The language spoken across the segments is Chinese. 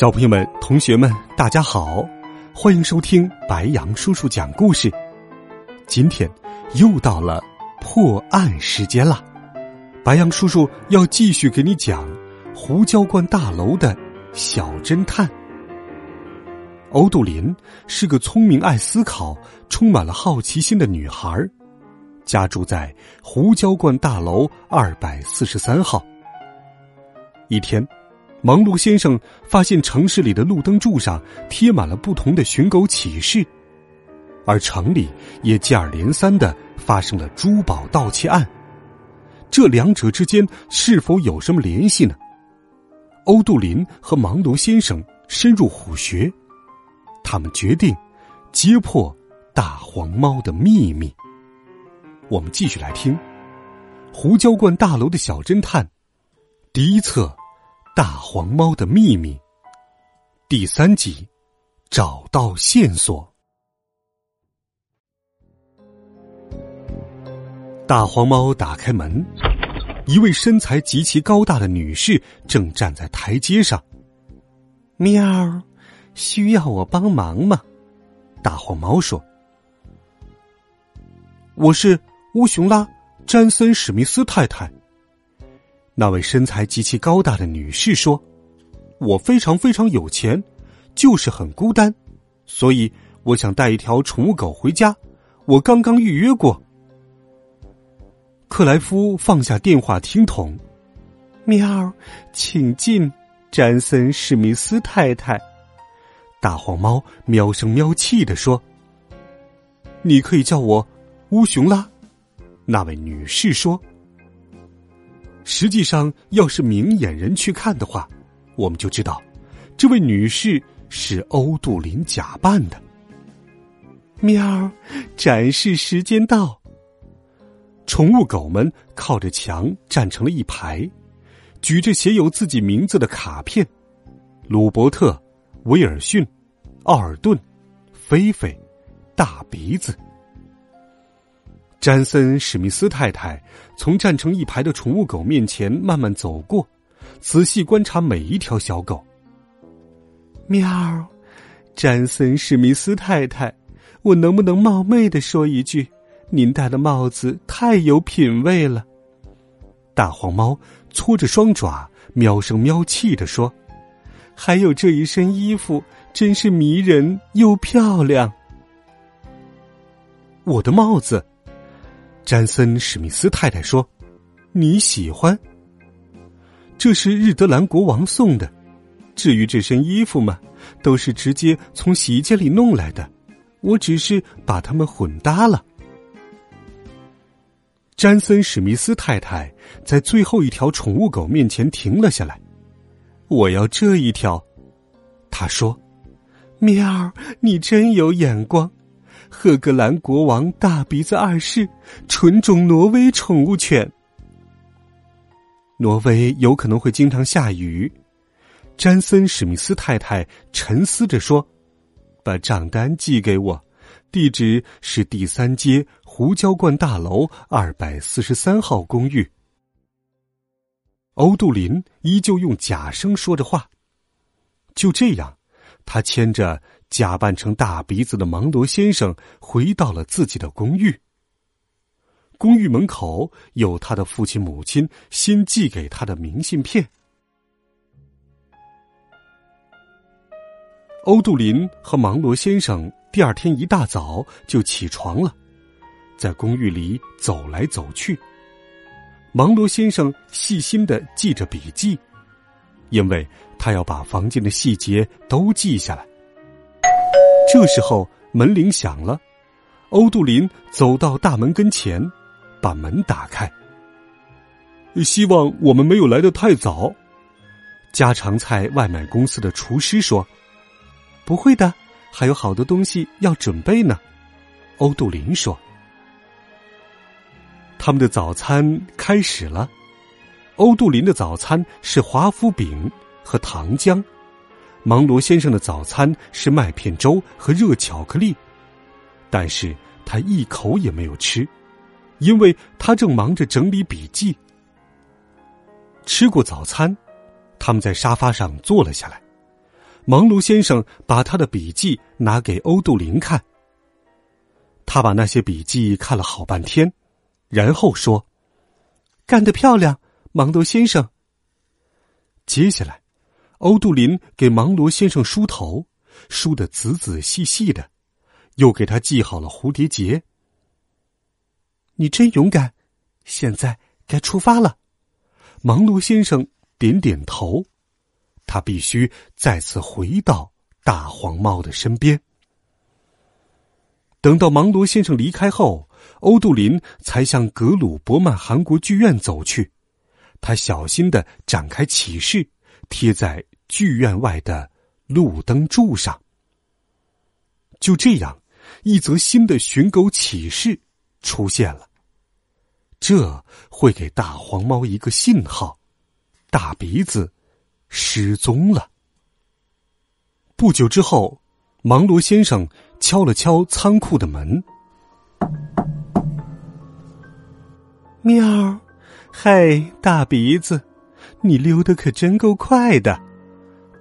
小朋友们、同学们，大家好，欢迎收听白羊叔叔讲故事。今天又到了破案时间了，白羊叔叔要继续给你讲胡椒罐大楼的小侦探。欧杜林是个聪明、爱思考、充满了好奇心的女孩，家住在胡椒罐大楼二百四十三号。一天。忙碌先生发现城市里的路灯柱上贴满了不同的寻狗启事，而城里也接二连三的发生了珠宝盗窃案。这两者之间是否有什么联系呢？欧杜林和芒罗先生深入虎穴，他们决定揭破大黄猫的秘密。我们继续来听《胡椒罐大楼的小侦探》第一册。大黄猫的秘密，第三集，找到线索。大黄猫打开门，一位身材极其高大的女士正站在台阶上。喵，需要我帮忙吗？大黄猫说：“我是乌熊拉·詹森·史密斯太太。”那位身材极其高大的女士说：“我非常非常有钱，就是很孤单，所以我想带一条宠物狗回家。我刚刚预约过。”克莱夫放下电话听筒，“喵，请进，詹森·史密斯太太。”大黄猫喵声喵气的说：“你可以叫我乌熊啦。”那位女士说。实际上，要是明眼人去看的话，我们就知道，这位女士是欧杜林假扮的。喵，展示时间到。宠物狗们靠着墙站成了一排，举着写有自己名字的卡片：鲁伯特、威尔逊、奥尔顿、菲菲、大鼻子。詹森·史密斯太太从站成一排的宠物狗面前慢慢走过，仔细观察每一条小狗。喵，詹森·史密斯太太，我能不能冒昧的说一句，您戴的帽子太有品味了？大黄猫搓着双爪，喵声喵气的说：“还有这一身衣服，真是迷人又漂亮。”我的帽子。詹森·史密斯太太说：“你喜欢？这是日德兰国王送的。至于这身衣服嘛，都是直接从洗衣间里弄来的。我只是把它们混搭了。”詹森·史密斯太太在最后一条宠物狗面前停了下来。“我要这一条。”他说，“喵，你真有眼光。”赫格兰国王大鼻子二世，纯种挪威宠物犬。挪威有可能会经常下雨，詹森·史密斯太太沉思着说：“把账单寄给我，地址是第三街胡椒罐大楼二百四十三号公寓。”欧杜林依旧用假声说着话。就这样，他牵着。假扮成大鼻子的芒罗先生回到了自己的公寓。公寓门口有他的父亲母亲新寄给他的明信片。欧杜林和芒罗先生第二天一大早就起床了，在公寓里走来走去。芒罗先生细心的记着笔记，因为他要把房间的细节都记下来。这时候门铃响了，欧杜林走到大门跟前，把门打开。希望我们没有来的太早，家常菜外卖公司的厨师说：“不会的，还有好多东西要准备呢。欧杜林说：“他们的早餐开始了。欧杜林的早餐是华夫饼和糖浆，芒罗先生的早餐是麦片粥和热巧克力。但是他一口也没有吃，因为他正忙着整理笔记。吃过早餐，他们在沙发上坐了下来。芒罗先生把他的笔记拿给欧杜林看。”他把那些笔记看了好半天，然后说：“干得漂亮，芒罗先生。”接下来，欧杜林给芒罗先生梳头，梳得仔仔细细的，又给他系好了蝴蝶结。你真勇敢，现在该出发了。芒罗先生点点头，他必须再次回到大黄猫的身边。等到芒罗先生离开后，欧杜林才向格鲁伯曼韩国剧院走去。他小心的展开启示，贴在剧院外的路灯柱上。就这样，一则新的寻狗启事出现了。这会给大黄猫一个信号：大鼻子失踪了。不久之后，芒罗先生。敲了敲仓库的门，喵！嘿，大鼻子，你溜得可真够快的！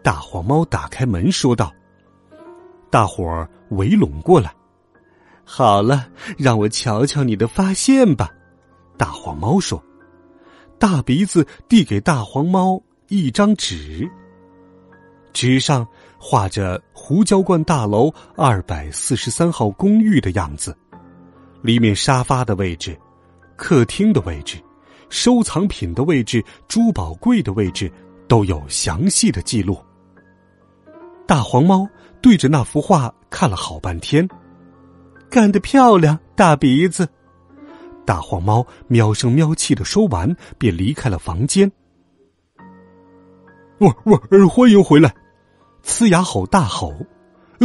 大黄猫打开门说道。大伙儿围拢过来。好了，让我瞧瞧你的发现吧。大黄猫说。大鼻子递给大黄猫一张纸，纸上。画着胡椒罐大楼二百四十三号公寓的样子，里面沙发的位置、客厅的位置、收藏品的位置、珠宝柜的位置都有详细的记录。大黄猫对着那幅画看了好半天，干得漂亮，大鼻子！大黄猫喵声喵气的说完，便离开了房间。我我欢迎回来。呲牙吼大吼，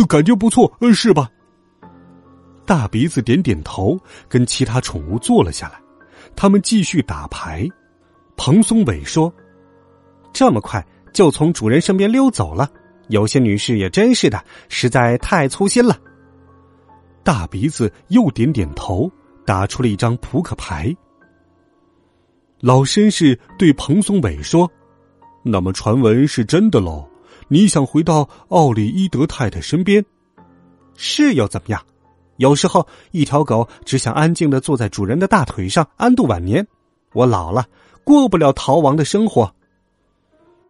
感觉不错，是吧？大鼻子点点头，跟其他宠物坐了下来。他们继续打牌。蓬松伟说：“这么快就从主人身边溜走了，有些女士也真是的，实在太粗心了。”大鼻子又点点头，打出了一张扑克牌。老绅士对蓬松伟说：“那么传闻是真的喽？”你想回到奥利伊德太太身边，是又怎么样？有时候，一条狗只想安静的坐在主人的大腿上安度晚年。我老了，过不了逃亡的生活。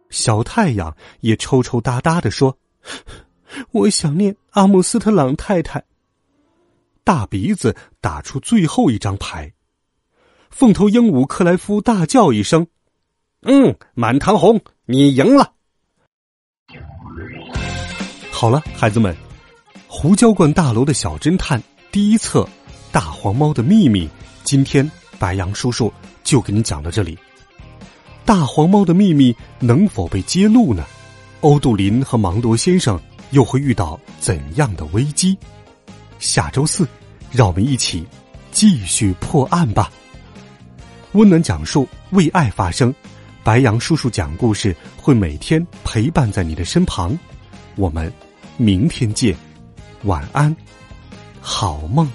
小太阳也抽抽搭搭的说：“我想念阿姆斯特朗太太。”大鼻子打出最后一张牌，凤头鹦鹉克莱夫大叫一声：“嗯，满堂红，你赢了。”好了，孩子们，《胡椒罐大楼的小侦探》第一册《大黄猫的秘密》，今天白杨叔叔就给你讲到这里。大黄猫的秘密能否被揭露呢？欧杜林和芒多先生又会遇到怎样的危机？下周四，让我们一起继续破案吧。温暖讲述，为爱发声。白杨叔叔讲故事会每天陪伴在你的身旁。我们。明天见，晚安，好梦。